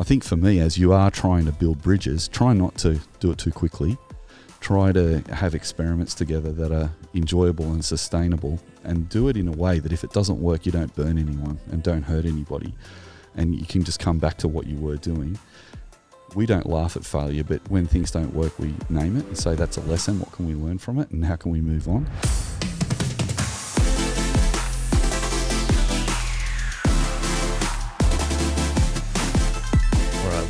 I think for me, as you are trying to build bridges, try not to do it too quickly. Try to have experiments together that are enjoyable and sustainable, and do it in a way that if it doesn't work, you don't burn anyone and don't hurt anybody, and you can just come back to what you were doing. We don't laugh at failure, but when things don't work, we name it and say that's a lesson. What can we learn from it, and how can we move on?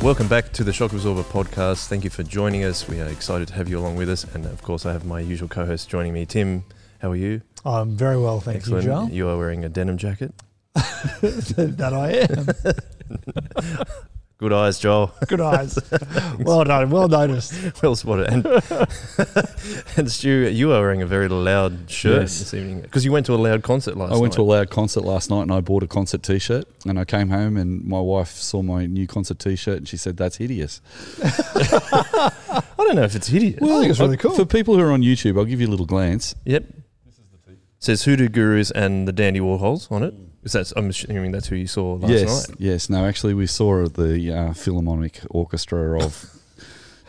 Welcome back to the Shock Absorber podcast. Thank you for joining us. We are excited to have you along with us. And of course, I have my usual co host joining me. Tim, how are you? I'm very well, thank Excellent. you, Joel. You are wearing a denim jacket. that I am. Good eyes, Joel. Good eyes. well done. Well noticed. well spotted. And, and Stu, you are wearing a very loud shirt Yes. this evening because you went to a loud concert last night. I went to a loud concert last night and I bought a concert T-shirt and I came home and my wife saw my new concert T-shirt and she said that's hideous. I don't know if it's hideous. Well, I think it's really cool. For people who are on YouTube, I'll give you a little glance. Yep. This is the t Says Hoodoo Gurus and the Dandy Warhols on it. Mm. Is that, I'm assuming that's who you saw last yes, night. yes. No, actually, we saw the uh, Philharmonic Orchestra of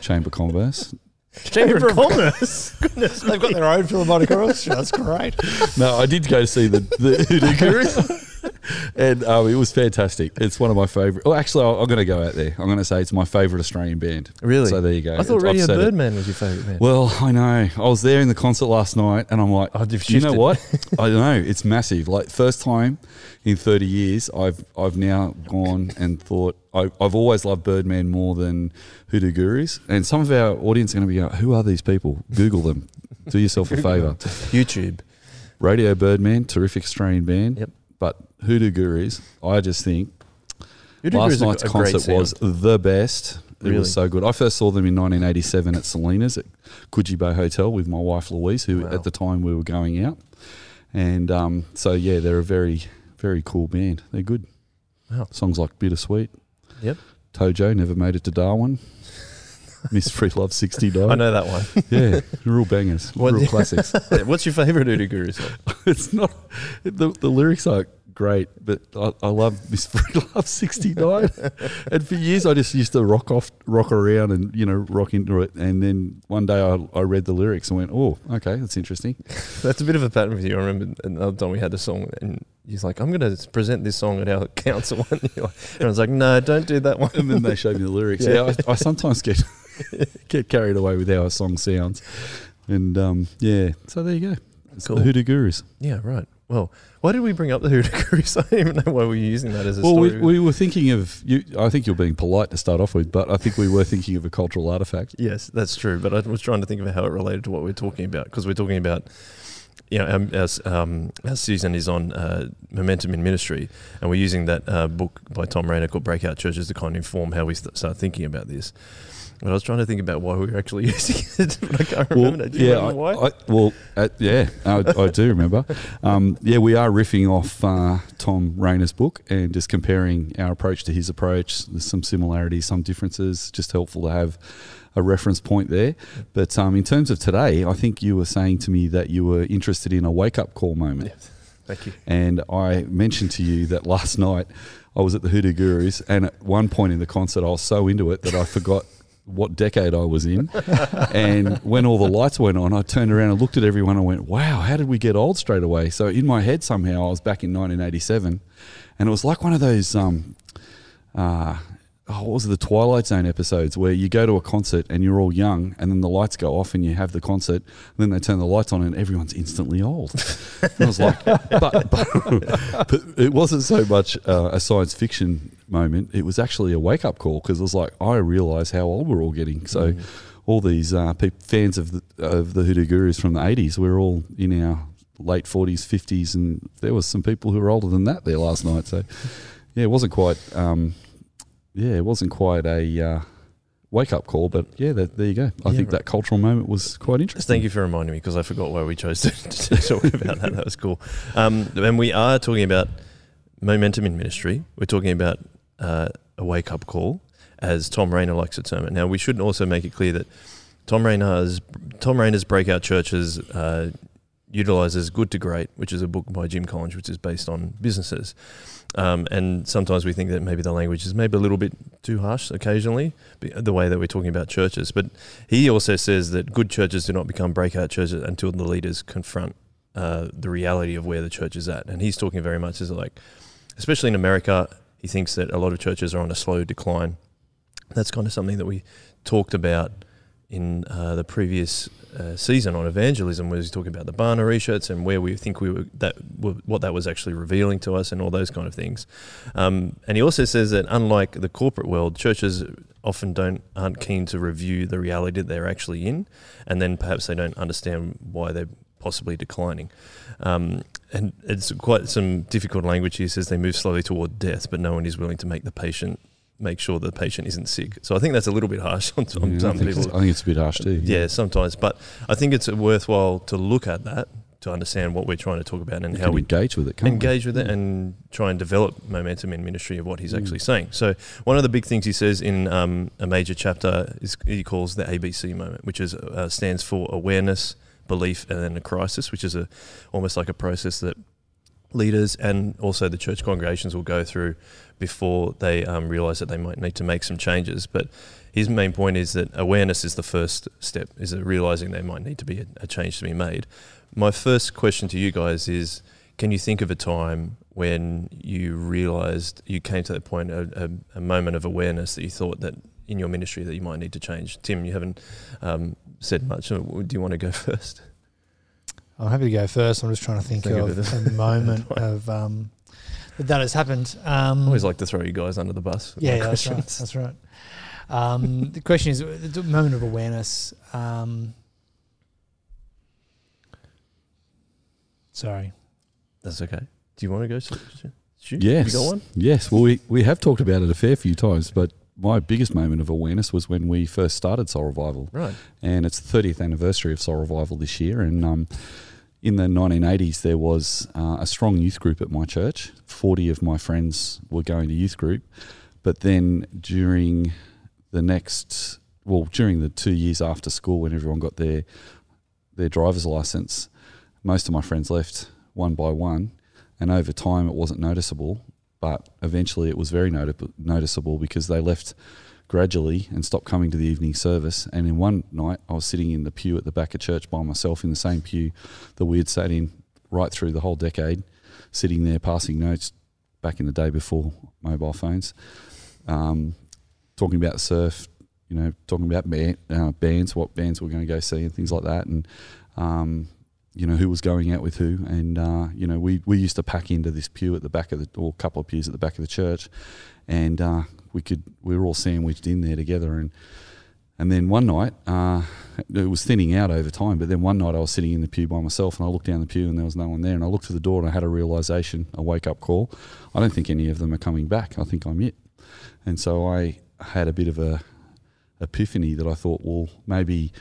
Chamber Converse. Chamber of Commerce. Goodness. They've got their own Philharmonic orchestra. That's great. No, I did go to see the the Hoodoo Gurus. And um, it was fantastic. It's one of my favorite. Oh, actually, I'm going to go out there. I'm going to say it's my favorite Australian band. Really? So there you go. I thought Radio said it. Birdman was your favourite band. Well, I know. I was there in the concert last night, and I'm like, Oh, you've know what? I don't know it's massive. Like first time in 30 years, I've I've now gone and thought I, I've always loved Birdman more than Hoodoo Gurus, and some of our audience are going to be going, who are these people? Google them. Do yourself a favour. YouTube. Radio Birdman, terrific Australian band. Yep. Hoodoo Gurus, I just think Hoodoo last Gurus night's a great concert was the best. It Really? was so good. I first saw them in 1987 at Selinas at Coogee Bay Hotel with my wife Louise, who Wow. at the time we were going out. And um, so, yeah, they're a very, very cool band. They're good. Wow. Songs like Bittersweet. Yep. Tojo, Never Made It to Darwin. Miss Freelove 69. I know that one. Yeah, real bangers, What- real classics. What's your favourite Hoodoo Guru song? it's not, the, the lyrics are great, but I, I love this Free Love 69. and for years I just used to rock off, rock around and, you know, rock into it. And then one day I, I read the lyrics and went, oh, okay, that's interesting. That's a bit of a pattern with you. I remember another time we had the song, and he's like, "I'm going to present this song at our council," and I was like, like, "No, don't do that one." And then they showed me the lyrics. Yeah. Yeah, I, I sometimes get get carried away with how a song sounds. And um, yeah, so there you go. It's Cool. the Hoodoo Gurus. Yeah, right. Well, why did we bring up the Hoodoo Gurus? I don't even know why we're using that as a Well, we, story. we were thinking of you. I think you're being polite to start off with, but I think we were thinking of a cultural artifact. Yes, that's true. But I was trying to think of how it related to what we're talking about because we're talking about, you know, um, our, um, our season is on uh, momentum in ministry, and we're using that uh, book by Thom Rainer called Breakout Churches to kind of inform how we st- start thinking about this. But I was trying to think about why we were actually using it, but I can't remember. Do you yeah, remember why? I, I, well, uh, yeah, I, I do remember. Um, yeah, we are riffing off uh, Thom Rainer's book and just comparing our approach to his approach. There's some similarities, some differences. Just helpful to have a reference point there. But um, in terms of today, I think you were saying to me that you were interested in a wake up call moment. Yes. Thank you. And I mentioned to you that last night I was at the Hoodoo Gurus, and at one point in the concert, I was so into it that I forgot what decade I was in. and when all the lights went on, I turned around and looked at everyone and went, wow, how did we get old straight away? So in my head, somehow, I was back in 1987, and it was like one of those. Um, uh, Oh, what was it, the Twilight Zone episodes where you go to a concert and you're all young, and then the lights go off and you have the concert, and then they turn the lights on and everyone's instantly old. I was like, but, but, but it wasn't so much uh, a science fiction moment. It was actually a wake up call because it was like, I realise how old we're all getting. So, all these uh, peop fans of the, of the Hoodoo Gurus from the 80s, we're all in our late 40s, 50s, and there was some people who were older than that there last night. So, yeah, it wasn't quite, um, yeah, it wasn't quite a. Uh, Wake up call, but yeah, that, there you go. I Yeah, think right. that cultural moment was quite interesting. Thank you for reminding me because I forgot why we chose to, to talk about that. That was cool. Um, and we are talking about momentum in ministry. We're talking about uh, a wake up call, as Thom Rainer likes to term it. Now, we should also make it clear that Thom Rainer's Thom Rainer's breakout churches uh, utilizes Good to Great, which is a book by Jim Collins, which is based on businesses. Um, and sometimes we think that maybe the language is maybe a little bit too harsh occasionally, the way that we're talking about churches. But he also says that good churches do not become breakout churches until the leaders confront uh, the reality of where the church is at. And he's talking very much as like, especially in America, he thinks that a lot of churches are on a slow decline. That's kind of something that we talked about in uh, the previous uh, season on evangelism, he's talking about the Barna reshirts and where we think we were that what that was actually revealing to us and all those kind of things. Um, and he also says that unlike the corporate world, churches often don't aren't keen to review the reality that they're actually in, and then perhaps they don't understand why they're possibly declining. Um, and it's quite some difficult language. He says they move slowly toward death, but no one is willing to make the patient make sure the patient isn't sick. So I think that's a little bit harsh on, on Yeah, some think people. I think it's a bit harsh too. Yeah, sometimes, but I think it's worthwhile to look at that to understand what we're trying to talk about and We how we engage with it. Can't engage with it Yeah. and try and develop momentum in ministry of what he's Mm. actually saying. So one of the big things he says in um, a major chapter is he calls the ABC moment, which is uh, stands for awareness, belief, and then a crisis, which is a almost like a process that leaders and also the church congregations will go through before they um, realize that they might need to make some changes. But his main point is that awareness is the first step, is realizing there might need to be a, a change to be made. My first question to you guys is can you think of a time when you realized you came to that point, a, a, a moment of awareness that you thought that in your ministry that you might need to change? Tim, you haven't um, said much. Do you want to go first? I'm happy to go first. I'm just trying to think, Think of of, a moment of um, that that has happened. Um, I always like to throw you guys under the bus. yeah, yeah, that's right. That's right. Um, the question is the moment of awareness. Um, sorry. That's okay. Do you want to go? Stu? Stu? Yes. You got one? Yes. Well, we, we have talked about it a fair few times, but my biggest moment of awareness was when we first started Soul Revival. Right. And it's the 30th anniversary of Soul Revival this year. And um, in the 1980s, there was uh, a strong youth group at my church. 40 of my friends were going to youth group. But then during the next, well, during the two years after school, when everyone got their their driver's license, most of my friends left one by one, and over time it wasn't noticeable, but eventually it was very noti- noticeable because they left gradually and stopped coming to the evening service. And in one night, I was sitting in the pew at the back of church by myself in the same pew that we had sat in right through the whole decade, sitting there passing notes back in the day before mobile phones, um, talking about surf, you know, talking about uh, bands, what bands we're going to go see, and things like that, and um, you know who was going out with who, and uh, you know we we used to pack into this pew at the back of the or a couple of pews at the back of the church, and uh, we could we were all sandwiched in there together, and and then one night uh, it was thinning out over time, but then one night I was sitting in the pew by myself, and I looked down the pew and there was no one there, and I looked to the door and I had a realization, a wake up call. I don't think any of them are coming back. I think I'm it, and so I had a bit of a epiphany that I thought, well, maybe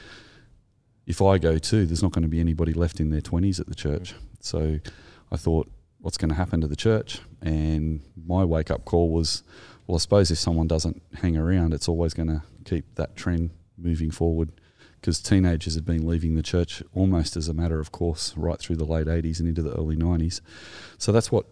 if I go too, there's not going to be anybody left in their 20s at the church. So I thought, what's going to happen to the church? And my wake up call was, well, I suppose if someone doesn't hang around, it's always going to keep that trend moving forward. Because teenagers had been leaving the church almost as a matter of course right through the late 80s and into the early 90s. So that's what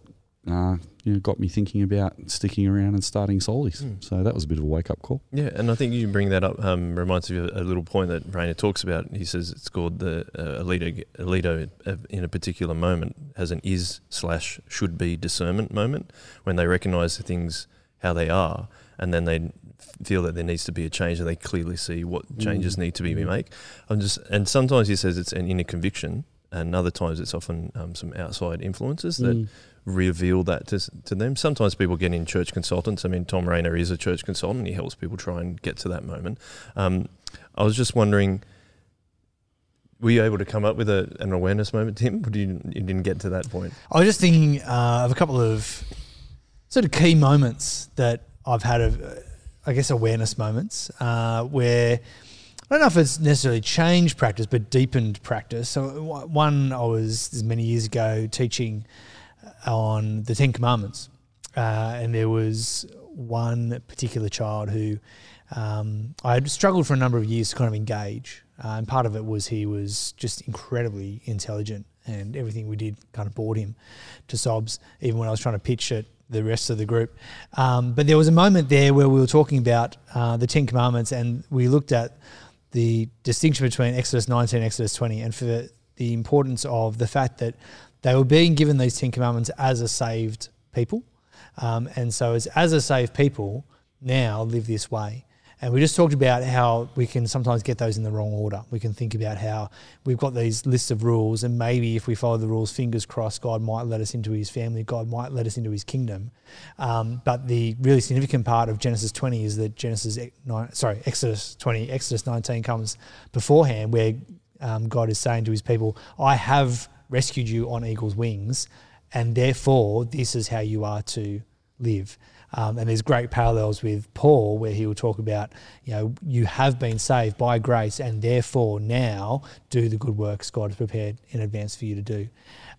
uh, you know, got me thinking about sticking around and starting Solis. Mm. So that was a bit of a wake up call. Yeah, and I think you bring that up um, reminds me of a little point that Rainer talks about. He says it's called the uh, Alito, Alito uh, in a particular moment has an is slash should be discernment moment when they recognise the things how they are, and then they feel that there needs to be a change, and they clearly see what changes Mm. need to be Mm. made. I'm just, and sometimes he says it's an inner conviction, and other times it's often um, some outside influences that Mm. Reveal that to, to them. Sometimes people get in church consultants. I mean, Thom Rainer is a church consultant. He helps people try and get to that moment. Um, I was just wondering, were you able to come up with a, an awareness moment, Tim? Or you, you didn't get to that point? I was just thinking uh, of a couple of sort of key moments that I've had of, uh, I guess, awareness moments uh, where I don't know if it's necessarily changed practice, but deepened practice. So one, I was many years ago teaching on the Ten Commandments, uh, and there was one particular child who um, I had struggled for a number of years to kind of engage. Uh, and part of it was he was just incredibly intelligent and everything we did kind of bored him to sobs, even when I was trying to pitch it the rest of the group. Um, but there was a moment there where we were talking about uh, the Ten Commandments, and we looked at the distinction between Exodus 19 and Exodus 20, and for the, the importance of the fact that they were being given these Ten Commandments as a saved people. Um, and so, as, as a saved people, now live this way. And we just talked about how we can sometimes get those in the wrong order. We can think about how we've got these lists of rules, and maybe if we follow the rules, fingers crossed, God might let us into his family, God might let us into his kingdom. Um, but the really significant part of Genesis 20 is that Genesis, nine, sorry, Exodus 20, Exodus 19 comes beforehand, where um, God is saying to his people, I have rescued you on eagle's wings, and therefore this is how you are to live. Um, and there's great parallels with Paul where he will talk about, you know, you have been saved by grace and therefore now do the good works God has prepared in advance for you to do.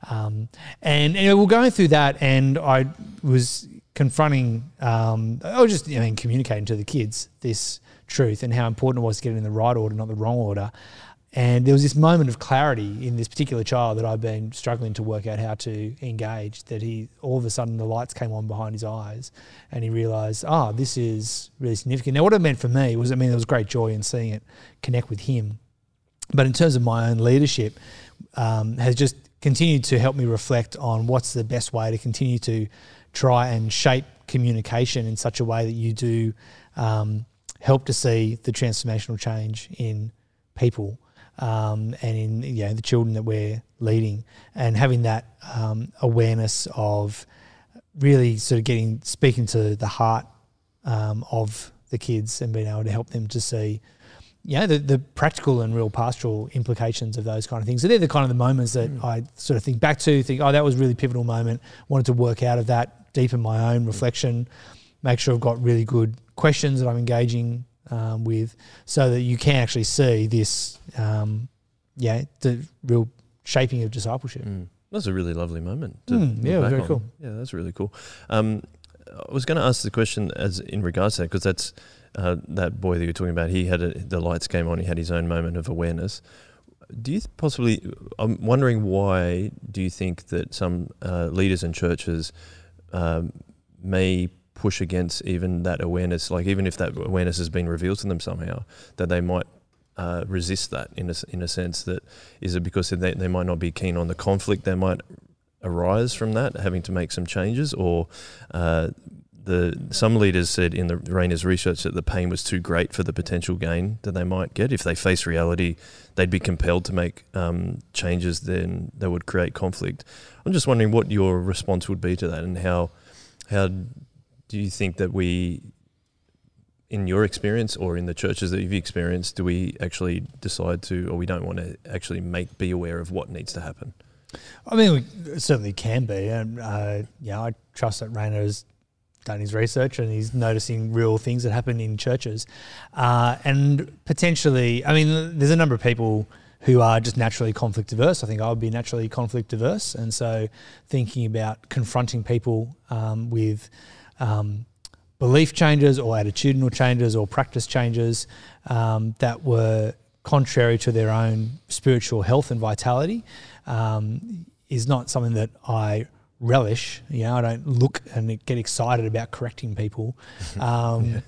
Um, and anyway, we're going through that and I was confronting, um, I was just, I mean, communicating to the kids this truth and how important it was to get it in the right order, not the wrong order. And there was this moment of clarity in this particular child that I've been struggling to work out how to engage. That he, all of a sudden, the lights came on behind his eyes, and he realised, oh, this is really significant. Now, what it meant for me was, I mean, there was great joy in seeing it connect with him. But in terms of my own leadership, um, has just continued to help me reflect on what's the best way to continue to try and shape communication in such a way that you do um, help to see the transformational change in people um, and in you know the children that we're leading, and having that um, awareness of really sort of getting speaking to the heart um, of the kids and being able to help them to see you know, the, the practical and real pastoral implications of those kind of things. So they're the kind of the moments that mm. I sort of think back to, think, oh, that was a really pivotal moment. Wanted to work out of that, deepen my own reflection, make sure I've got really good questions that I'm engaging um, with, so that you can actually see this, um, yeah, the real shaping of discipleship. Mm. That's a really lovely moment. Mm, yeah, very on. cool. Yeah, that's really cool. Um, I was going to ask the question as in regards to that because that's uh, that boy that you're talking about. He had a, the lights came on. He had his own moment of awareness. Do you possibly? I'm wondering why do you think that some uh, leaders and churches um, may push against even that awareness, like even if that awareness has been revealed to them somehow, that they might uh, resist that in a, in a sense that is it because they, they might not be keen on the conflict that might arise from that, having to make some changes, or uh, the some leaders said in the Rainer's research that the pain was too great for the potential gain that they might get if they face reality. They'd be compelled to make um, changes, then that would create conflict. I'm just wondering what your response would be to that, and how how do you think that we, in your experience or in the churches that you've experienced, do we actually decide to, or we don't want to actually make be aware of what needs to happen? I mean, we certainly can be, and uh, yeah, I trust that Rainer has done his research and he's noticing real things that happen in churches, uh, and potentially, I mean, there's a number of people who are just naturally conflict averse. I think I would be naturally conflict averse, and so thinking about confronting people um, with um, belief changes or attitudinal changes or practice changes um, that were contrary to their own spiritual health and vitality um, is not something that I relish. You know, I don't look and get excited about correcting people. Um, yeah.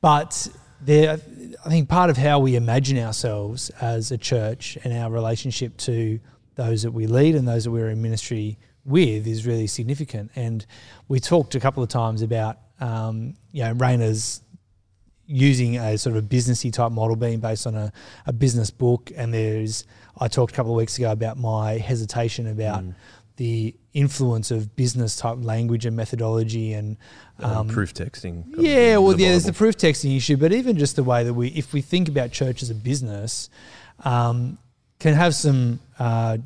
But there, I think part of how we imagine ourselves as a church and our relationship to those that we lead and those that we're in ministry with is really significant. And we talked a couple of times about, um, you know, Rainer's using a sort of a businessy type model being based on a, a business book. And there's, I talked a couple of weeks ago about my hesitation about mm. the influence of business type language and methodology and um, proof texting. Yeah, well, the yeah, there's the proof texting issue, but even just the way that we, if we think about church as a business, um, can have some uh,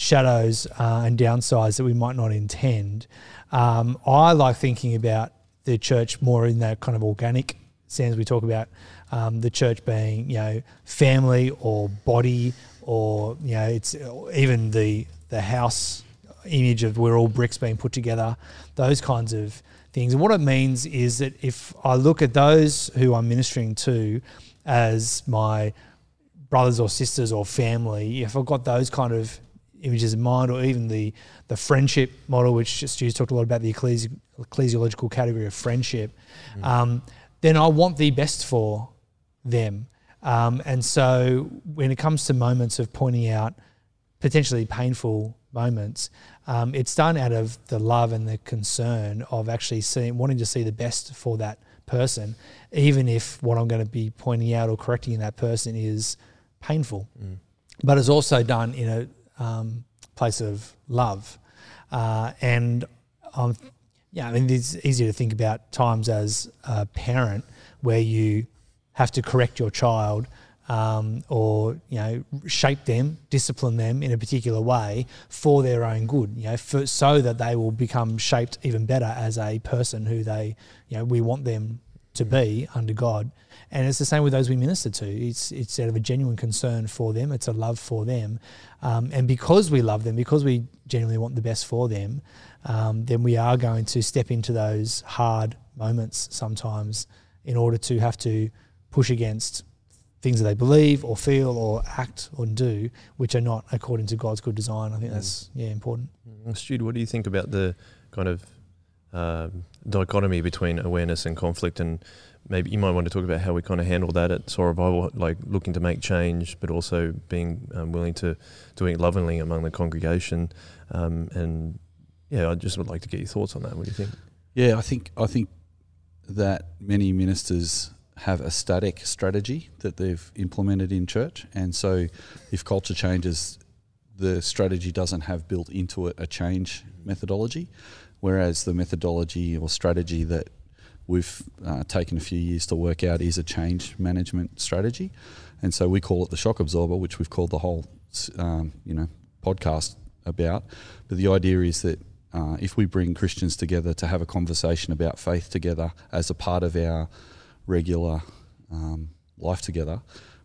shadows uh, and downsides that we might not intend. Um, I like thinking about the church more in that kind of organic sense. We talk about um, the church being, you know, family or body, or you know, it's even the the house image of we're all bricks being put together. Those kinds of things. And what it means is that if I look at those who I'm ministering to as my brothers or sisters or family, if I've got those kind of images in mind, or even the the friendship model, which Stu's talked a lot about the ecclesi- ecclesiological category of friendship, Mm. um, then I want the best for them. Um, and so when it comes to moments of pointing out potentially painful moments, um, it's done out of the love and the concern of actually seeing, wanting to see the best for that person, even if what I'm going to be pointing out or correcting in that person is painful. Mm. But it's also done in a um, place of love. Uh, and um, yeah, I mean, it's easier to think about times as a parent where you have to correct your child um, or you know shape them, discipline them in a particular way for their own good. You know, for, so that they will become shaped even better as a person who they you know we want them to be under God. And it's the same with those we minister to. It's it's out of a genuine concern for them. It's a love for them, um, and because we love them, because we genuinely want the best for them, um, then we are going to step into those hard moments sometimes in order to have to push against things that they believe or feel or act or do, which are not according to God's good design. I think Mm. that's yeah important. Mm, Stu, what do you think about the kind of um, dichotomy between awareness and conflict? And maybe you might want to talk about how we kind of handle that at Soul Revival, like looking to make change, but also being um, willing to do it lovingly among the congregation. Um, and yeah, I just would like to get your thoughts on that. What do you think? Yeah, I think I think that many ministers have a static strategy that they've implemented in church, and so if culture changes, the strategy doesn't have built into it a change methodology, whereas the methodology or strategy that we've uh, taken a few years to work out is a change management strategy, and so we call it the shock absorber, which we've called the whole um, you know podcast about. But the idea is that uh, if we bring Christians together to have a conversation about faith together as a part of our regular um, life together,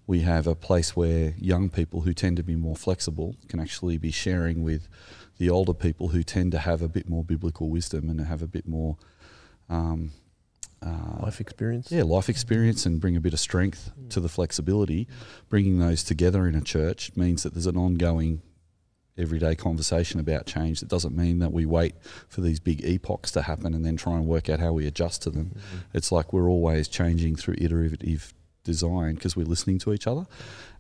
we have a place where young people who tend to be more flexible can actually be sharing with the older people who tend to have a bit more biblical wisdom and have a bit more um, uh, Life experience? yeah, life experience and bring a bit of strength to the flexibility. Bringing those together in a church means that there's an ongoing, everyday conversation about change. It doesn't mean that we wait for these big epochs to happen and then try and work out how we adjust to them. Mhm. It's like we're always changing through iterative design because we're listening to each other.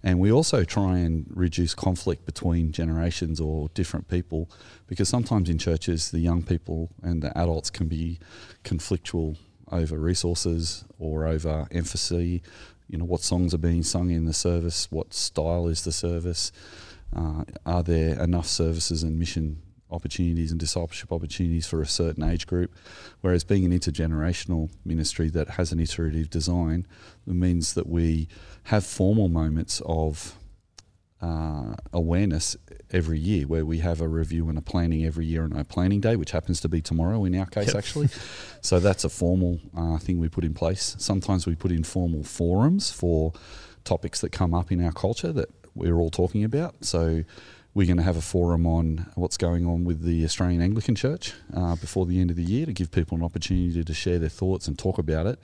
And we also try and reduce conflict between generations or different people because sometimes in churches, the young people and the adults can be conflictual over resources or over emphasis. You know, what songs are being sung in the service? What style is the service? Uh, are there enough services and mission opportunities and discipleship opportunities for a certain age group? Whereas being an intergenerational ministry that has an iterative design means that we have formal moments of uh, awareness every year where we have a review and a planning every year on our planning day, which happens to be tomorrow in our case, Yep. actually. So that's a formal uh, thing we put in place. Sometimes we put in formal forums for topics that come up in our culture that we're all talking about. So we're going to have a forum on what's going on with the Australian Anglican Church uh, before the end of the year to give people an opportunity to share their thoughts and talk about it.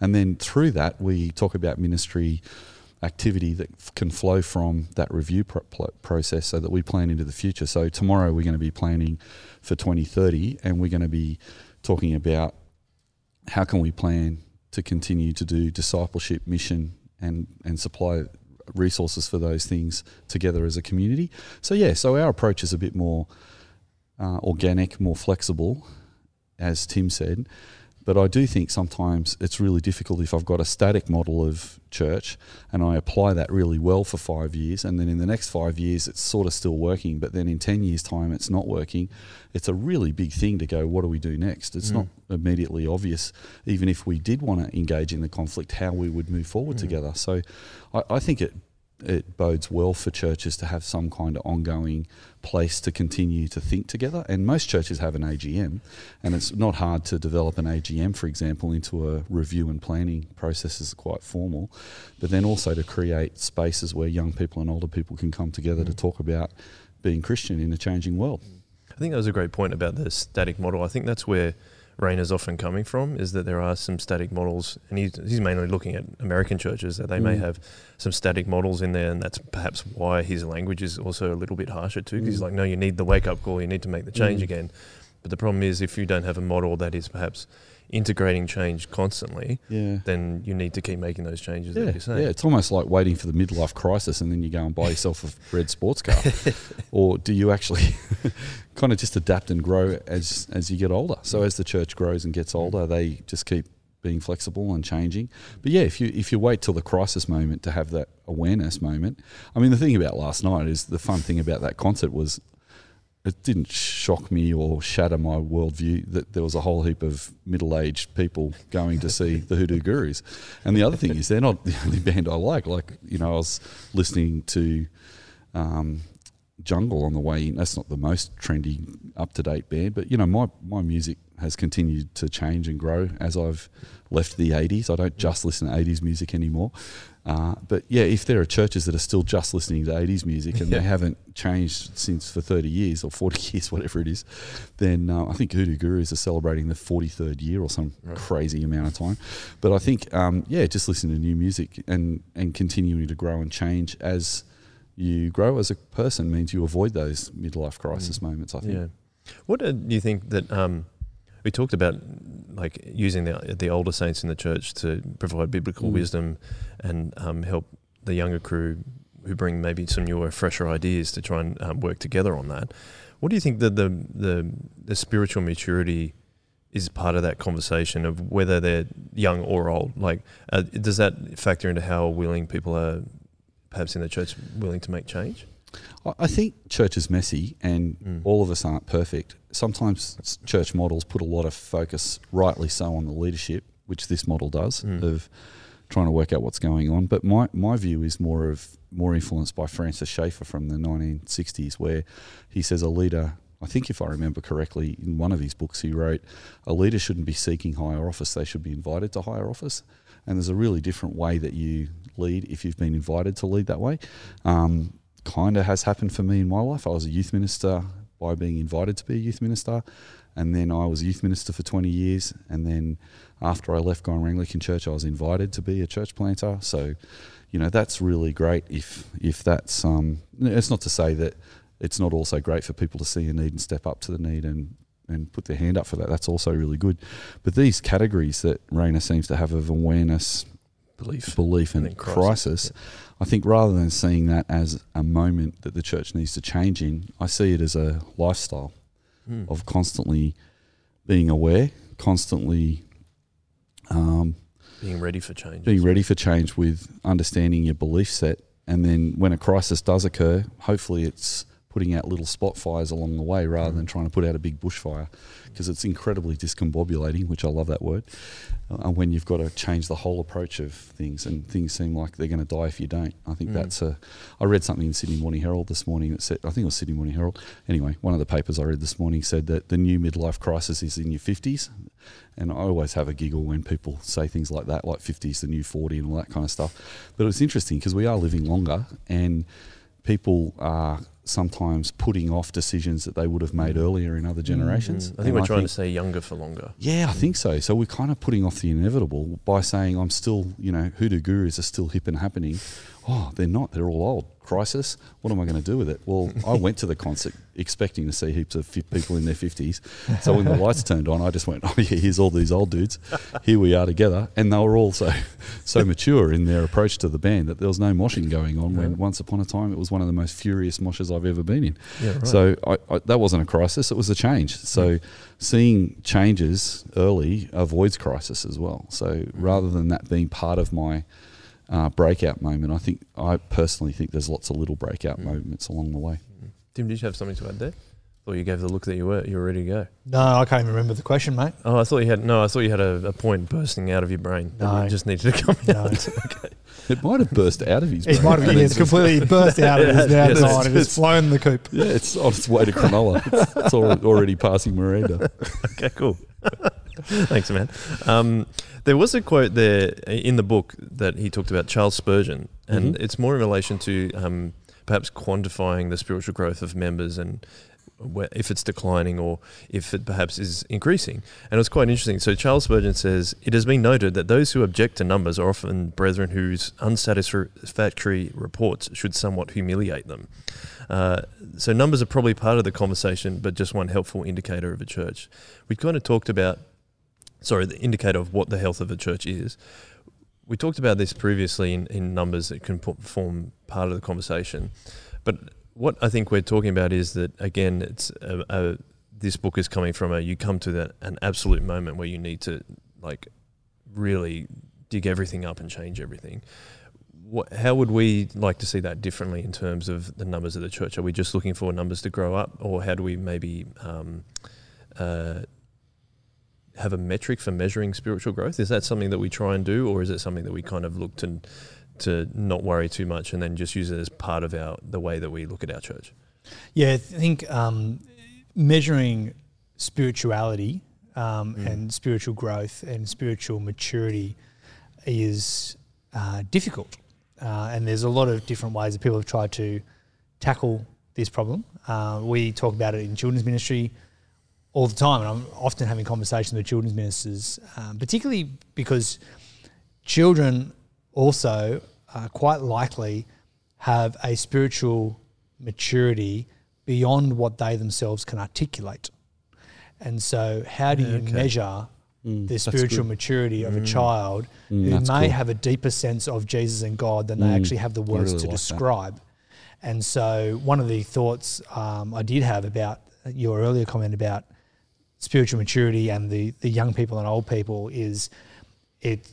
And then through that, we talk about ministry activity that f- can flow from that review pl- process so that we plan into the future. So tomorrow we're going to be planning for 2030 and we're going to be talking about how can we plan to continue to do discipleship mission and and supply resources for those things together as a community. So yeah, so our approach is a bit more uh, organic, more flexible, as Tim said. But I do think sometimes it's really difficult if I've got a static model of church and I apply that really well for five years, and then in the next five years it's sort of still working, but then in 10 years' time it's not working. It's a really big thing to go, what do we do next? It's Mm. not immediately obvious, even if we did want to engage in the conflict, how we would move forward Mm. together. So I, I think it it bodes well for churches to have some kind of ongoing place to continue to think together. And most churches have an AGM, and it's not hard to develop an AGM, for example, into a review and planning process is quite formal. But then also to create spaces where young people and older people can come together to Mm. talk about being Christian in a changing world. I think that was a great point about the static model. I think that's where Rainer's often coming from is that there are some static models, and he's, he's mainly looking at American churches that they may Mm. have some static models in there, and that's perhaps why his language is also a little bit harsher too. Because he's Mm. like, no, you need the wake up call, you need to make the change Mm. again. But the problem is, if you don't have a model that is perhaps integrating change constantly, Yeah. then you need to keep making those changes. Yeah, that you're saying. yeah, it's almost like waiting for the midlife crisis and then you go and buy yourself a red sports car. or do you actually kind of just adapt and grow as as you get older? So as the church grows and gets mm. older, they just keep being flexible and changing. But yeah, if you if you wait till the crisis moment to have that awareness moment, I mean the thing about last night is the fun thing about that concert was it didn't shock me or shatter my worldview that there was a whole heap of middle-aged people going to see the Hoodoo Gurus. And the other thing is, they're not the only band I like. Like, you know, I was listening to um, Jungle on the way in. That's not the most trendy, up-to-date band, but you know, my my music has continued to change and grow as I've left the '80s. I don't just listen to '80s music anymore. Uh, but yeah, if there are churches that are still just listening to 80s music and Yeah. they haven't changed since for 30 years or 40 years, whatever it is, then uh, I think Hoodoo Gurus are celebrating the 43rd year or some Right. crazy amount of time. But I think, um, yeah, just listen to new music and, and continuing to grow and change as you grow as a person means you avoid those midlife crisis moments, I think. Yeah. What uh, do you think that um, we talked about, like using the the older saints in the church to provide biblical Mm. wisdom and um, help the younger crew who bring maybe some newer, fresher ideas to try and um, work together on that. What do you think that the the the spiritual maturity is part of that conversation of whether they're young or old? Like, uh, does that factor into how willing people are, perhaps in the church, willing to make change? I- I think church is messy and Mm. all of us aren't perfect. Sometimes church models put a lot of focus, rightly so, on the leadership, which this model does, Mm. of trying to work out what's going on. But my, my view is more of more influenced by Francis Schaeffer from the 1960s, where he says a leader, I think if I remember correctly, in one of his books he wrote, a leader shouldn't be seeking higher office, they should be invited to higher office. And there's a really different way that you lead if you've been invited to lead that way. Um, kind of has happened for me in my life. I was a youth minister by being invited to be a youth minister, and then I was a youth minister for 20 years. And then after I left Guyana Anglican Church, I was invited to be a church planter. So, you know, that's really great. If if that's um, it's not to say that it's not also great for people to see a need and step up to the need and and put their hand up for that. That's also really good. But these categories that Rainer seems to have of awareness, Belief. belief, and, And crisis, crisis, I think rather than seeing that as a moment that the church needs to change in, I see it as a lifestyle Mm. of constantly being aware, constantly um, being ready for change. being ready for change with understanding your belief set. And then when a crisis does occur, hopefully it's putting out little spot fires along the way rather than trying to put out a big bushfire because it's incredibly discombobulating, which I love that word, uh, when you've got to change the whole approach of things and things seem like they're going to die if you don't. I think Mm. that's a. I read something in Sydney Morning Herald this morning that said, I think it was Sydney Morning Herald. Anyway, one of the papers I read this morning said that the new midlife crisis is in your 50s. And I always have a giggle when people say things like that, like 50s, the new 40 and all that kind of stuff. But it's interesting because we are living longer and people are sometimes putting off decisions that they would have made earlier in other generations. Mm. I think And we're trying to say younger for longer. yeah, I think so. So we're kind of putting off the inevitable by saying I'm still, you know, hoodoo gurus are still hip and happening. Oh, they're not. They're all old. Crisis. What am I going to do with it? Well, I went to the concert expecting to see heaps of people in their fifties. So when the lights turned on, I just went, "Oh yeah, here's all these old dudes. Here we are together." And they were all so so mature in their approach to the band that there was no moshing going on. When once upon a time, it was one of the most furious moshes I've ever been in. Yeah, right. So I, I, that wasn't a crisis; it was a change. So seeing changes early avoids crisis as well. So mm-hmm. rather than that being part of my uh, breakout moment, I think I personally think there's lots of little breakout Mm. moments along the way. Tim, did you have something to add there? Thought you gave the look that you were you were ready to go. No, I can't even remember the question, mate. Oh, I thought you had no. I thought you had a, a point bursting out of your brain. that No. you just needed to come No. out. It might have burst out of his. It brain might have and been it's it's completely burst out. It is now Yes, gone. it's- It has flown the coop. Yeah, it's on its way to Cronulla. It's, it's already passing Miranda. okay, cool. Thanks, man. Um, there was a quote there in the book that he talked about Charles Spurgeon, and Mhm. it's more in relation to um, perhaps quantifying the spiritual growth of members and where, if it's declining or if it perhaps is increasing. And it's quite interesting. So Charles Spurgeon says it has been noted that those who object to numbers are often brethren whose unsatisfactory reports should somewhat humiliate them. Uh, so numbers are probably part of the conversation, but just one helpful indicator of a church. We kind of talked about, sorry, the indicator of what the health of a church is. We talked about this previously in, in numbers that can form part of the conversation, but what I think we're talking about is that again, it's a, a, this book is coming from a you come to that an absolute moment where you need to like really dig everything up and change everything. What, how would we like to see that differently in terms of the numbers of the church? Are we just looking for numbers to grow up, or how do we maybe um, uh, have a metric for measuring spiritual growth? Is that something that we try and do, or is it something that we kind of look to to not worry too much and then just use it as part of our the way that we look at our church? Yeah, I think um, measuring spirituality um, mm. and spiritual growth and spiritual maturity is uh, difficult. Uh, and there's a lot of different ways that people have tried to tackle this problem. Uh, we talk about it in children's ministry all the time, and I'm often having conversations with children's ministers, um, particularly because children also uh, quite likely have a spiritual maturity beyond what they themselves can articulate. And so, how do you okay. measure mm, the spiritual maturity of mm. a child mm, who may cool. have a deeper sense of Jesus and God than they mm. actually have the words really to like describe? That. And so, one of the thoughts um, I did have about your earlier comment about spiritual maturity and the, the young people and old people is it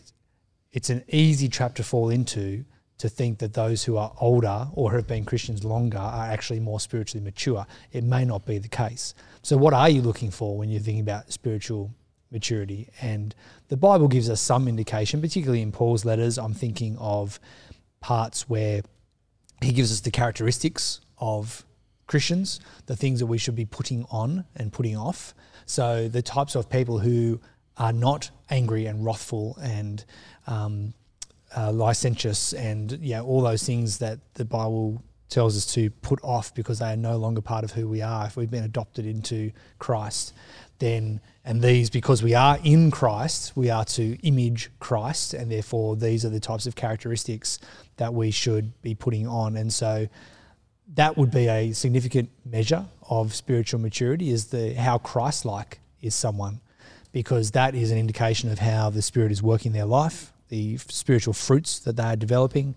it's an easy trap to fall into to think that those who are older or have been Christians longer are actually more spiritually mature. It may not be the case. So, what are you looking for when you're thinking about spiritual maturity? And the Bible gives us some indication, particularly in Paul's letters. I'm thinking of parts where he gives us the characteristics of Christians, the things that we should be putting on and putting off. So, the types of people who are not angry and wrathful and um, uh, licentious and yeah, all those things that the Bible tells us to put off because they are no longer part of who we are. If we've been adopted into Christ, then and these because we are in Christ, we are to image Christ, and therefore these are the types of characteristics that we should be putting on. And so that would be a significant measure of spiritual maturity is the how Christ-like is someone because that is an indication of how the Spirit is working their life, the spiritual fruits that they are developing.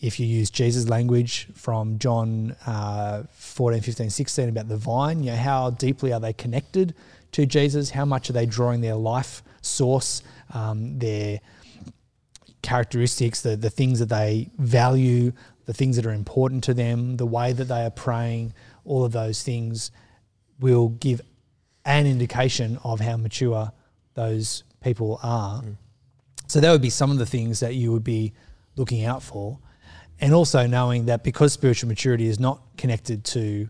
If you use Jesus' language from John uh, 14, 15, 16 about the vine, you know, how deeply are they connected to Jesus? How much are they drawing their life source, um, their characteristics, the, the things that they value, the things that are important to them, the way that they are praying, all of those things will give an indication of how mature those people are. Mm. So that would be some of the things that you would be looking out for. And also knowing that because spiritual maturity is not connected to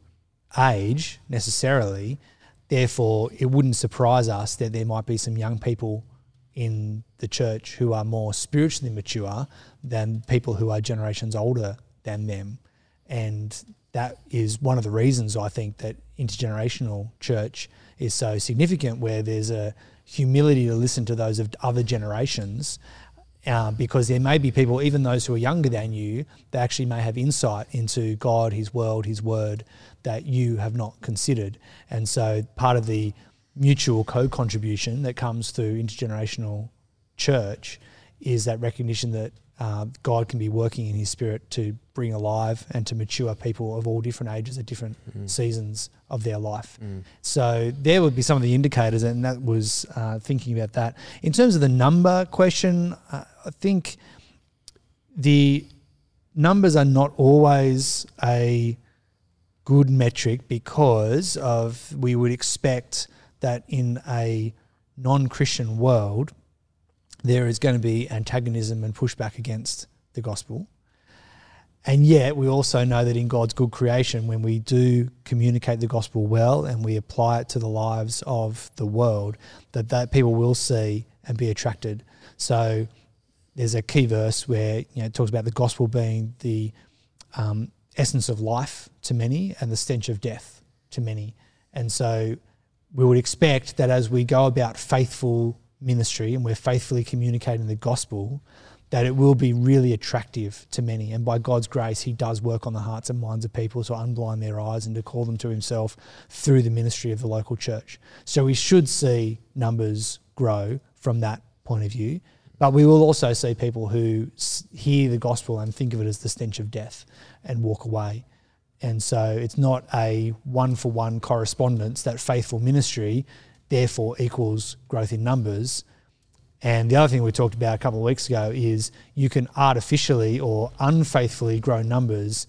age necessarily, therefore it wouldn't surprise us that there might be some young people in the church who are more spiritually mature than people who are generations older than them. And that is one of the reasons I think that intergenerational church is so significant, where there's a humility to listen to those of other generations. Uh, because there may be people, even those who are younger than you, that actually may have insight into God, His world, His word that you have not considered. And so part of the mutual co contribution that comes through intergenerational church is that recognition that uh, God can be working in His Spirit to bring alive and to mature people of all different ages at different mm. seasons of their life. Mm. So there would be some of the indicators, and that was uh, thinking about that. In terms of the number question, uh, I think the numbers are not always a good metric because of we would expect that in a non-Christian world there is going to be antagonism and pushback against the gospel. And yet, we also know that in God's good creation, when we do communicate the gospel well and we apply it to the lives of the world, that, that people will see and be attracted. So, there's a key verse where you know, it talks about the gospel being the um, essence of life to many and the stench of death to many. And so we would expect that as we go about faithful ministry and we're faithfully communicating the gospel, that it will be really attractive to many. And by God's grace, He does work on the hearts and minds of people to unblind their eyes and to call them to Himself through the ministry of the local church. So we should see numbers grow from that point of view. But we will also see people who hear the gospel and think of it as the stench of death and walk away. And so it's not a one for one correspondence that faithful ministry therefore equals growth in numbers. And the other thing we talked about a couple of weeks ago is you can artificially or unfaithfully grow numbers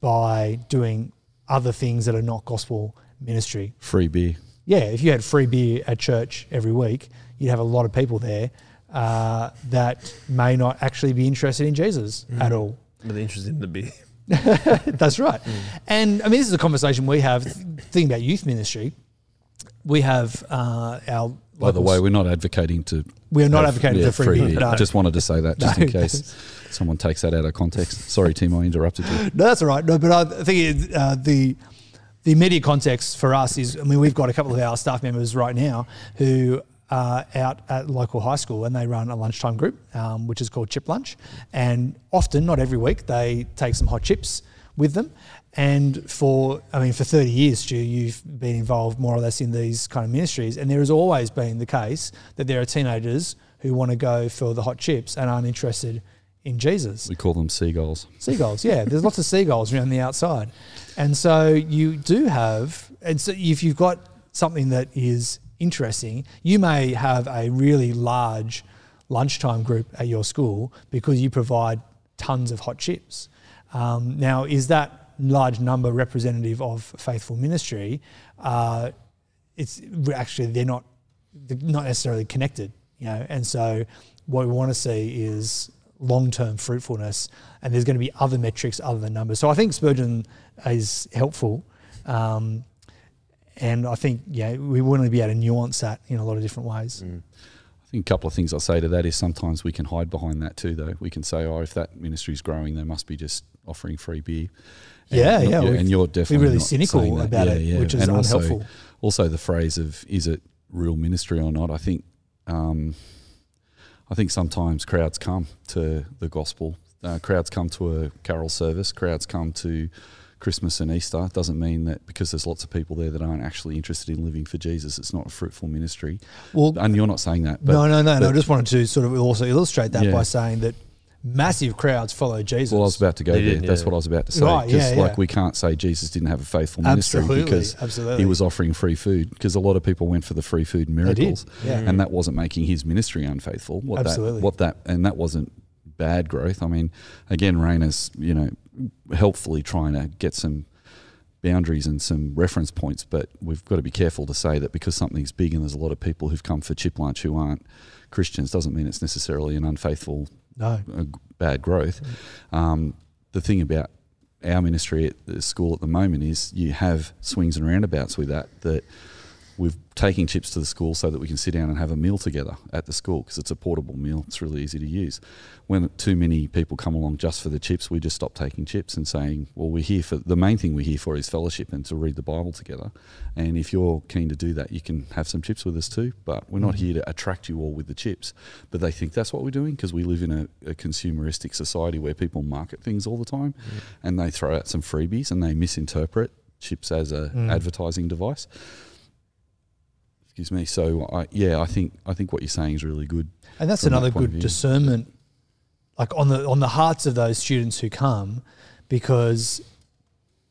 by doing other things that are not gospel ministry. Free beer. Yeah, if you had free beer at church every week, you'd have a lot of people there uh, that may not actually be interested in Jesus mm. at all. But they're interested in the beer. That's right. Mm. And I mean, this is a conversation we have thinking about youth ministry. We have uh, our. By the way, we're not advocating to. We are not advocating yeah, for free, free beer. No. Just wanted to say that, just no. in case someone takes that out of context. Sorry, Tim, I interrupted you. No, that's all right. No, but I think uh, the the immediate context for us is, I mean, we've got a couple of our staff members right now who uh, out at local high school and they run a lunchtime group, um, which is called Chip Lunch. And often, not every week, they take some hot chips with them. And for, I mean, for 30 years, Stu, you've been involved more or less in these kind of ministries. And there has always been the case that there are teenagers who want to go for the hot chips and aren't interested in Jesus. We call them seagulls. Seagulls, yeah. There's lots of seagulls around the outside. And so you do have, and so if you've got something that is interesting, you may have a really large lunchtime group at your school because you provide tons of hot chips. Um, now, is that large number representative of faithful ministry? Uh, it's actually they're not they're not necessarily connected, you know. And so, what we want to see is long-term fruitfulness, and there's going to be other metrics other than numbers. So I think Spurgeon is helpful. Um, and I think yeah, we want to be able to nuance that in a lot of different ways. Mm. Think a couple of things I'll say to that is sometimes we can hide behind that too, though. We can say, oh, if that ministry is growing, they must be just offering free beer. And yeah, yeah, and you're definitely really cynical about yeah, it, yeah. which is and unhelpful. Also, also, the phrase of is it real ministry or not? I think, um, I think sometimes crowds come to the gospel. Uh, crowds come to a carol service. Crowds come to Christmas and Easter doesn't mean that because there's lots of people there that aren't actually interested in living for Jesus, it's not a fruitful ministry. Well, and you're not saying that. But, no, no, no, no. I just wanted to sort of also illustrate that yeah. by saying that massive crowds follow Jesus. Well, I was about to go there. That's what I was about to say. Right, yeah, like we can't say Jesus didn't have a faithful ministry absolutely, because absolutely. he was offering free food because a lot of people went for the free food miracles, yeah. and that wasn't making his ministry unfaithful. What absolutely. That, what that and that wasn't bad growth. I mean, again, Rainer's you know helpfully trying to get some boundaries and some reference points, but we've got to be careful to say that because something's big and there's a lot of people who've come for chip lunch who aren't Christians doesn't mean it's necessarily an unfaithful, no. Uh, bad growth. Um, the thing about our ministry at the school at the moment is you have swings and roundabouts with that that we've taking chips to the school so that we can sit down and have a meal together at the school because it's a portable meal. It's really easy to use. When too many people come along just for the chips, we just stop taking chips and saying, well, we're here for the main thing we're here for is fellowship and to read the Bible together. And if you're keen to do that, you can have some chips with us too. But we're not mm-hmm. here to attract you all with the chips. But they think that's what we're doing because we live in a, a, consumeristic society where people market things all the time mm. and they throw out some freebies and they misinterpret chips as a mm. advertising device excuse me. So I, yeah, I think I think what you're saying is really good. And that's another that good discernment, like on the on the hearts of those students who come, because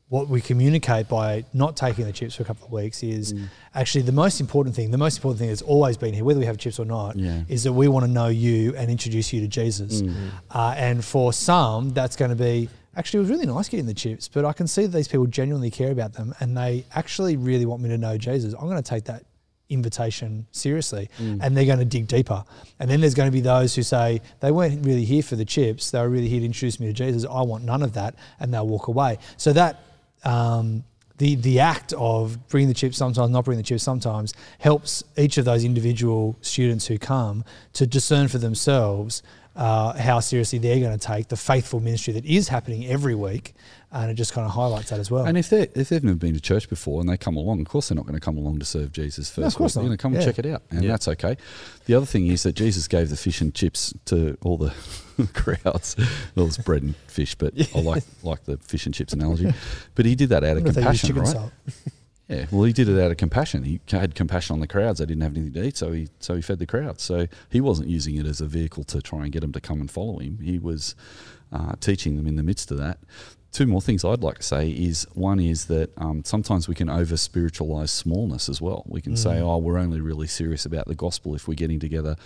what we communicate by not taking the chips for a couple of weeks is mm. actually the most important thing. The most important thing that's always been here, whether we have chips or not, yeah. is that we want to know you and introduce you to Jesus. Mm. Uh, and for some, that's going to be actually it was really nice getting the chips, but I can see that these people genuinely care about them and they actually really want me to know Jesus. I'm going to take that invitation seriously mm. and they're going to dig deeper. And then there's going to be those who say, they weren't really here for the chips, they were really here to introduce me to Jesus. I want none of that. And they'll walk away. So that, um, the, the act of bringing the chips sometimes, not bringing the chips sometimes, helps each of those individual students who come to discern for themselves uh, how seriously they're going to take the faithful ministry that is happening every week, and it just kind of highlights that as well. And if they if they've never been to church before and they come along, of course they're not going to come along to serve Jesus first. No, of course They're going to come Yeah. and check it out, and Yeah. that's okay. The other thing is that Jesus gave the fish and chips to all the crowds. Well, it's bread and fish, but I like like the fish and chips analogy. But he did that out of wonder if they use compassion, chicken right? Yeah, well, he did it out of compassion. He had compassion on the crowds; they didn't have anything to eat, so he so he fed the crowds. So he wasn't using it as a vehicle to try and get them to come and follow him. He was uh, teaching them in the midst of that. Two more things I'd like to say is one is that um, sometimes we can over spiritualize smallness as well. We can say, Mm. "Oh, we're only really serious about the gospel if we're getting together."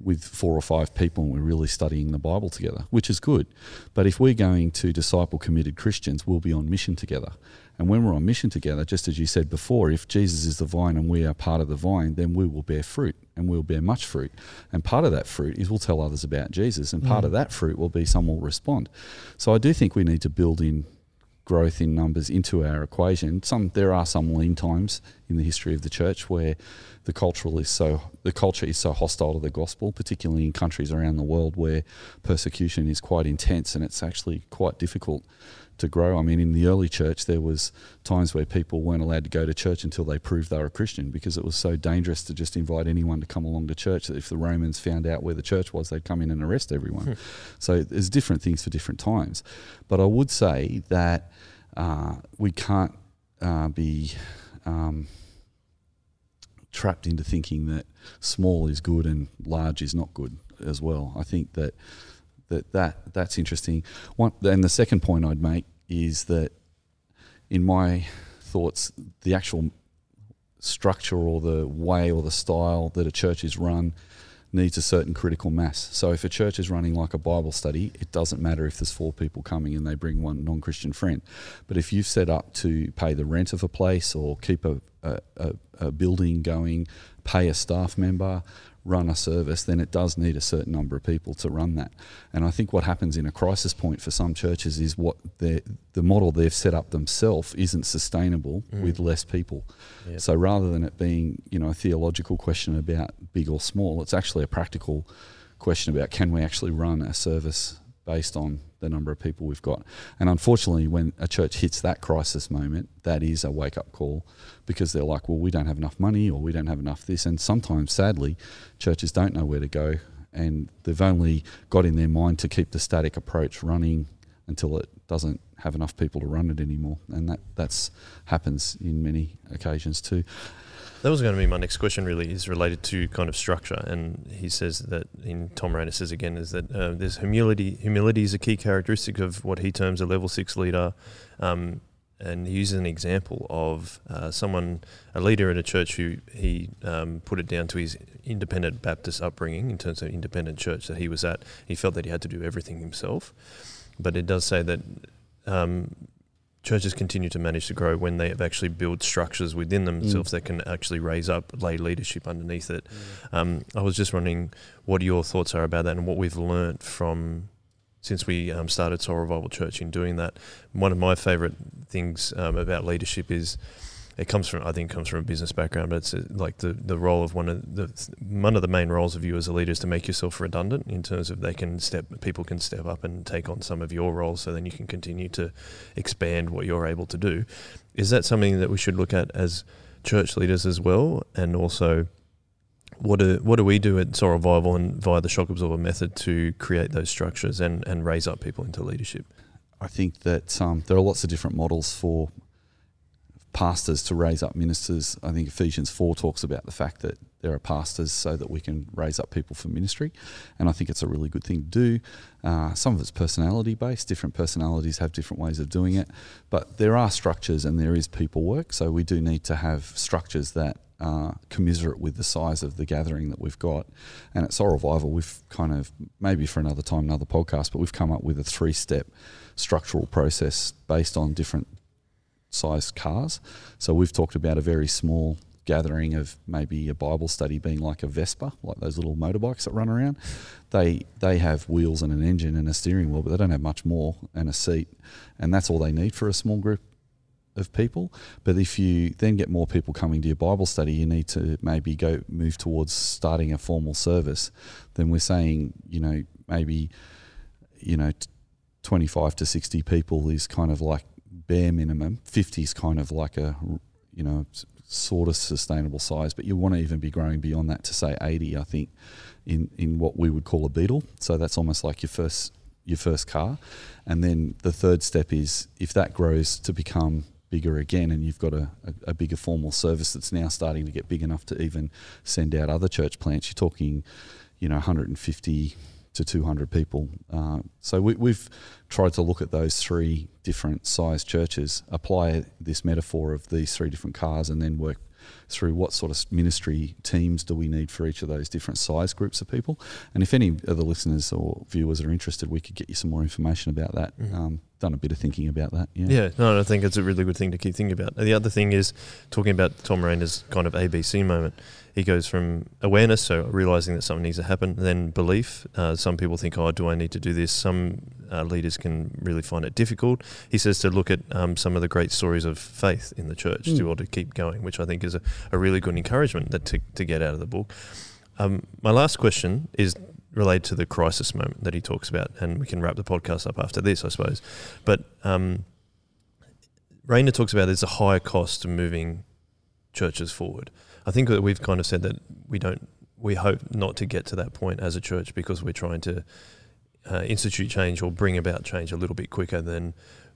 with four or five people and we're really studying the Bible together, which is good. But if we're going to disciple committed Christians, we'll be on mission together. And when we're on mission together, just as you said before, if Jesus is the vine and we are part of the vine, then we will bear fruit and we'll bear much fruit. And part of that fruit is we'll tell others about Jesus, and part Mm. of that fruit will be some will respond. So I do think we need to build in growth in numbers into our equation. Some there are some lean times in the history of the church where the cultural is so the culture is so hostile to the gospel, particularly in countries around the world where persecution is quite intense and it's actually quite difficult to grow. I mean, in the early church, there was times where people weren't allowed to go to church until they proved they were a Christian because it was so dangerous to just invite anyone to come along to church that if the Romans found out where the church was, they'd come in and arrest everyone. so there's different things for different times. But I would say that uh, we can't uh, be um, trapped into thinking that small is good and large is not good as well. I think that that, that that's interesting. One, and the second point I'd make is that in my thoughts, the actual structure or the way or the style that a church is run needs a certain critical mass. So if a church is running like a Bible study, it doesn't matter if there's four people coming and they bring one non-Christian friend. But if you've set up to pay the rent of a place or keep a, a, a, a building going, pay a staff member, run a service, then it does need a certain number of people to run that. And I think what happens in a crisis point for some churches is what the the model they've set up themselves isn't sustainable mm. with less people. Yep. So rather than it being, you know, a theological question about big or small, it's actually a practical question about can we actually run a service based on the number of people we've got. And unfortunately, when a church hits that crisis moment, that is a wake up call because they're like, well, we don't have enough money or we don't have enough this. And sometimes, sadly, churches don't know where to go and they've only got in their mind to keep the static approach running until it doesn't have enough people to run it anymore. And that that's happens in many occasions too. That was going to be my next question. Really, is related to kind of structure, and he says that in Thom Rainer says again is that uh, there's humility. Humility is a key characteristic of what he terms a level six leader, um, and he uses an example of uh, someone, a leader in a church who he um, put it down to his independent Baptist upbringing in terms of independent church that he was at. He felt that he had to do everything himself, but it does say that. Um, churches continue to manage to grow when they have actually built structures within themselves that can actually raise up lay leadership underneath it. Um, I was just wondering what your thoughts are about that and what we've learnt from since we um, started Soul Revival Church in doing that. One of my favourite things um, about leadership is it comes from I think comes from a business background, but it's uh, like the the role of one of the one of the main roles of you as a leader is to make yourself redundant in terms of they can step people can step up and take on some of your roles, so then you can continue to expand what you're able to do. Is that something that we should look at as church leaders as well, and also? What do what do we do at Soul Revival and via the shock absorber method to create those structures and, and raise up people into leadership? I think that um, there are lots of different models for pastors to raise up ministers. I think Ephesians 4 talks about the fact that there are pastors so that we can raise up people for ministry. And I think it's a really good thing to do. Uh, some of it's personality based, different personalities have different ways of doing it. But there are structures and there is people work. So we do need to have structures that are commiserate with the size of the gathering that we've got. And at Soul Revival, we've kind of, maybe for another time, another podcast, but we've come up with a three step structural process based on different sized cars. So we've talked about a very small gathering of maybe a Bible study being like a Vespa, like those little motorbikes that run around. They they have wheels and an engine and a steering wheel, but they don't have much more and a seat, and that's all they need for a small group of people. But if you then get more people coming to your Bible study, you need to maybe go move towards starting a formal service. Then we're saying, you know, maybe you know 25 to 60 people is kind of like bare minimum 50 is kind of like a you know sort of sustainable size but you want to even be growing beyond that to say 80 i think in in what we would call a beetle. So that's almost like your first your first car. And then the third step is if that grows to become bigger again and you've got a, a, a bigger formal service that's now starting to get big enough to even send out other church plants you're talking you know 150 to 200 people. Uh, so we, we've tried to look at those three different size churches, apply this metaphor of these three different cars, and then work through what sort of ministry teams do we need for each of those different size groups of people. And if any of the listeners or viewers are interested, we could get you some more information about that. Mhm. Um, done a bit of thinking about that. Yeah. Yeah, no, I think it's a really good thing to keep thinking about. The other thing is talking about Thom Rainer's kind of ABC moment. He goes from awareness, so realizing that something needs to happen, then belief. Uh, some people think, oh, do I need to do this? Some uh, leaders can really find it difficult. He says to look at um, some of the great stories of faith in the church Mm. to order to keep going, which I think is a, a really good encouragement that to, to get out of the book. Um, my last question is related to the crisis moment that he talks about, and we can wrap the podcast up after this, I suppose. But um, Rainer talks about there's a higher cost to moving churches forward. I think that we've kind of said that we don't, we hope not to get to that point as a church because we're trying to uh, institute change or bring about change a little bit quicker than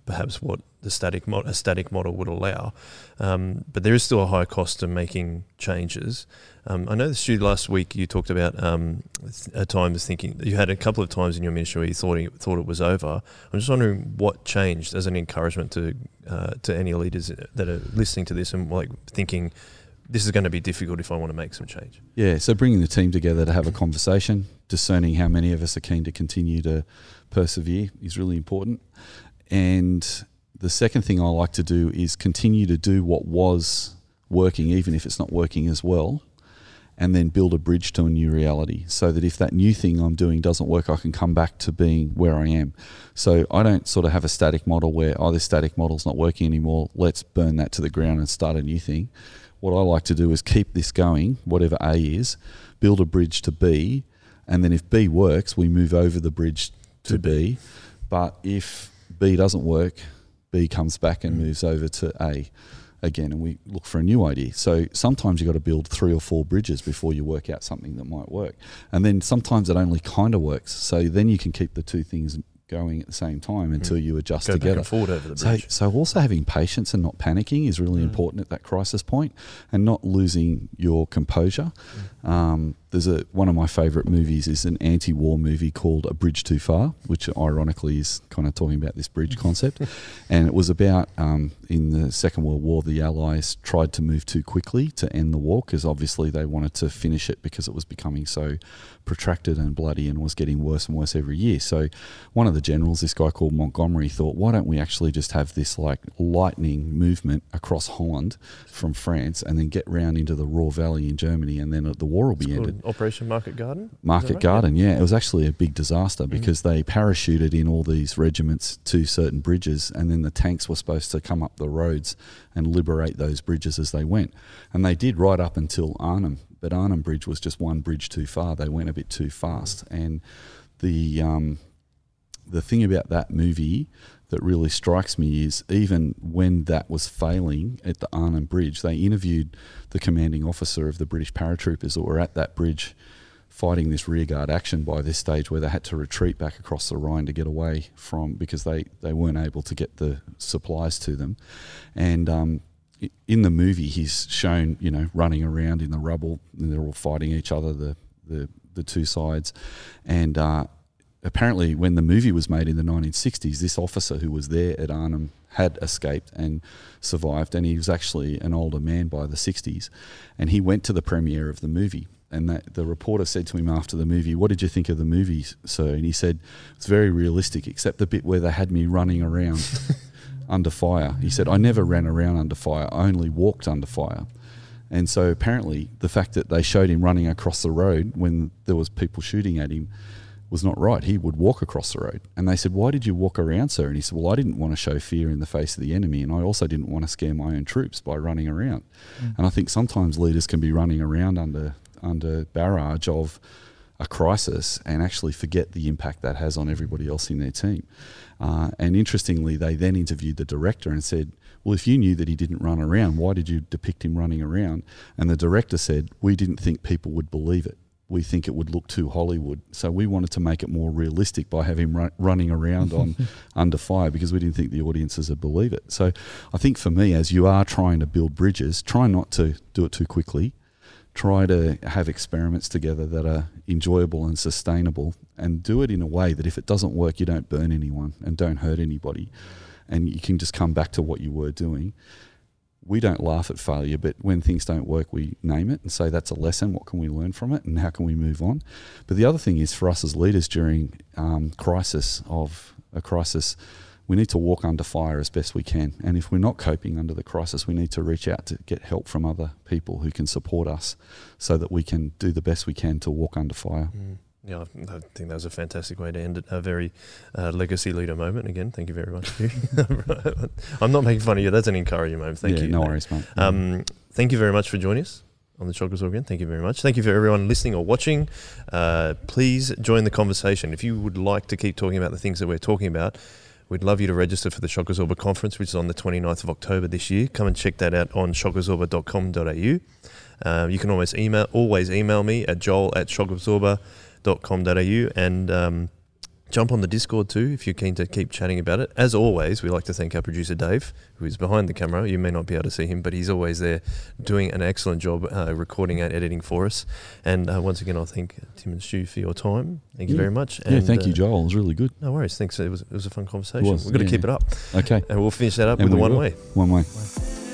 perhaps what the static mo- a static model would allow. Um, but there is still a high cost to making changes. Um, I know, Stu, last week you talked about um, at times thinking you had a couple of times in your ministry where you thought it, thought it was over. I'm just wondering what changed as an encouragement to uh, to any leaders that are listening to this and like thinking this is going to be difficult if I want to make some change. Yeah, so bringing the team together to have a conversation, discerning how many of us are keen to continue to persevere is really important. And the second thing I like to do is continue to do what was working, even if it's not working as well, and then build a bridge to a new reality so that if that new thing I'm doing doesn't work, I can come back to being where I am. So I don't sort of have a static model where, oh, this static model's not working anymore, let's burn that to the ground and start a new thing. What I like to do is keep this going, whatever A is, build a bridge to B, and then if B works, we move over the bridge to, To B. B. But if B doesn't work, B comes back and Mm. moves over to A again, and we look for a new idea. So sometimes you've got to build three or four bridges before you work out something that might work. And then sometimes it only kind of works. So then you can keep the two things going at the same time until you adjust Go together. forward over the So, bridge. so also having patience and not panicking is really Mm. important at that crisis point, and not losing your composure. Mm. Um, there's a one of my favourite movies is an anti-war movie called A Bridge Too Far, which ironically is kind of talking about this bridge concept, and it was about um, in the Second World War the Allies tried to move too quickly to end the war because obviously they wanted to finish it because it was becoming so protracted and bloody and was getting worse and worse every year. So one of the generals, this guy called Montgomery, thought, why don't we actually just have this like lightning movement across Holland from France and then get round into the Ruhr Valley in Germany and then the war will be It's ended. Operation Market Garden. Market right? Garden, yeah. It was actually a big disaster Mhm. because they parachuted in all these regiments to certain bridges, and then the tanks were supposed to come up the roads and liberate those bridges as they went. And they did right up until Arnhem, but Arnhem Bridge was just one bridge too far. They went a bit too fast, and the um, the thing about that movie that really strikes me is even when that was failing at the Arnhem Bridge, they interviewed the commanding officer of the British paratroopers that were at that bridge fighting this rearguard action by this stage where they had to retreat back across the Rhine to get away from because they, they weren't able to get the supplies to them. And um, in the movie, he's shown, you know, running around in the rubble and they're all fighting each other, the, the, the two sides. And uh, apparently, when the movie was made in the 1960s, this officer who was there at Arnhem had escaped and survived, and he was actually an older man by the 60s. And he went to the premiere of the movie. And that, the reporter said to him after the movie, What did you think of the movie, sir? And he said, It's very realistic, except the bit where they had me running around under fire. He said, I never ran around under fire, I only walked under fire. And so apparently, the fact that they showed him running across the road when there was people shooting at him was not right. He would walk across the road. And they said, Why did you walk around, sir? And he said, Well, I didn't want to show fear in the face of the enemy. And I also didn't want to scare my own troops by running around. And I think sometimes leaders can be running around under under barrage of a crisis and actually forget the impact that has on everybody else in their team. Uh, and interestingly, they then interviewed the director and said, Well, if you knew that he didn't run around, why did you depict him running around? And the director said, We didn't think people would believe it. We think it would look too Hollywood. So we wanted to make it more realistic by having him run, running around on under fire because we didn't think the audiences would believe it. So I think for me, as you are trying to build bridges, try not to do it too quickly try to have experiments together that are enjoyable and sustainable and do it in a way that if it doesn't work you don't burn anyone and don't hurt anybody and you can just come back to what you were doing we don't laugh at failure but when things don't work we name it and say that's a lesson what can we learn from it and how can we move on but the other thing is for us as leaders during um, crisis of a crisis we need to walk under fire as best we can. And if we're not coping under the crisis, we need to reach out to get help from other people who can support us so that we can do the best we can to walk under fire. Mm. Yeah, I think that was a fantastic way to end it. A very uh, legacy leader moment. Again, thank you very much. I'm not making fun of you. That's an encouraging moment. Thank yeah, you. No worries, mate. Um, thank you very much for joining us on the Chockers again. Thank you very much. Thank you for everyone listening or watching. Uh, please join the conversation. If you would like to keep talking about the things that we're talking about, We'd love you to register for the Shock Absorber conference, which is on the 29th of October this year. Come and check that out on shockabsorber.com.au. Uh, you can always email, always email me at joel at shockabsorber.com.au and um, Jump on the Discord too if you're keen to keep chatting about it. As always, we like to thank our producer Dave, who is behind the camera. You may not be able to see him, but he's always there doing an excellent job uh, recording and editing for us. And uh, once again, I thank Tim and Stu for your time. Thank you yeah. very much. And, yeah, thank uh, you, Joel. It was really good. No worries. Thanks. It was, it was a fun conversation. Was, We've got yeah. to keep it up. Okay. And we'll finish that up And with the one will. way. One way. One.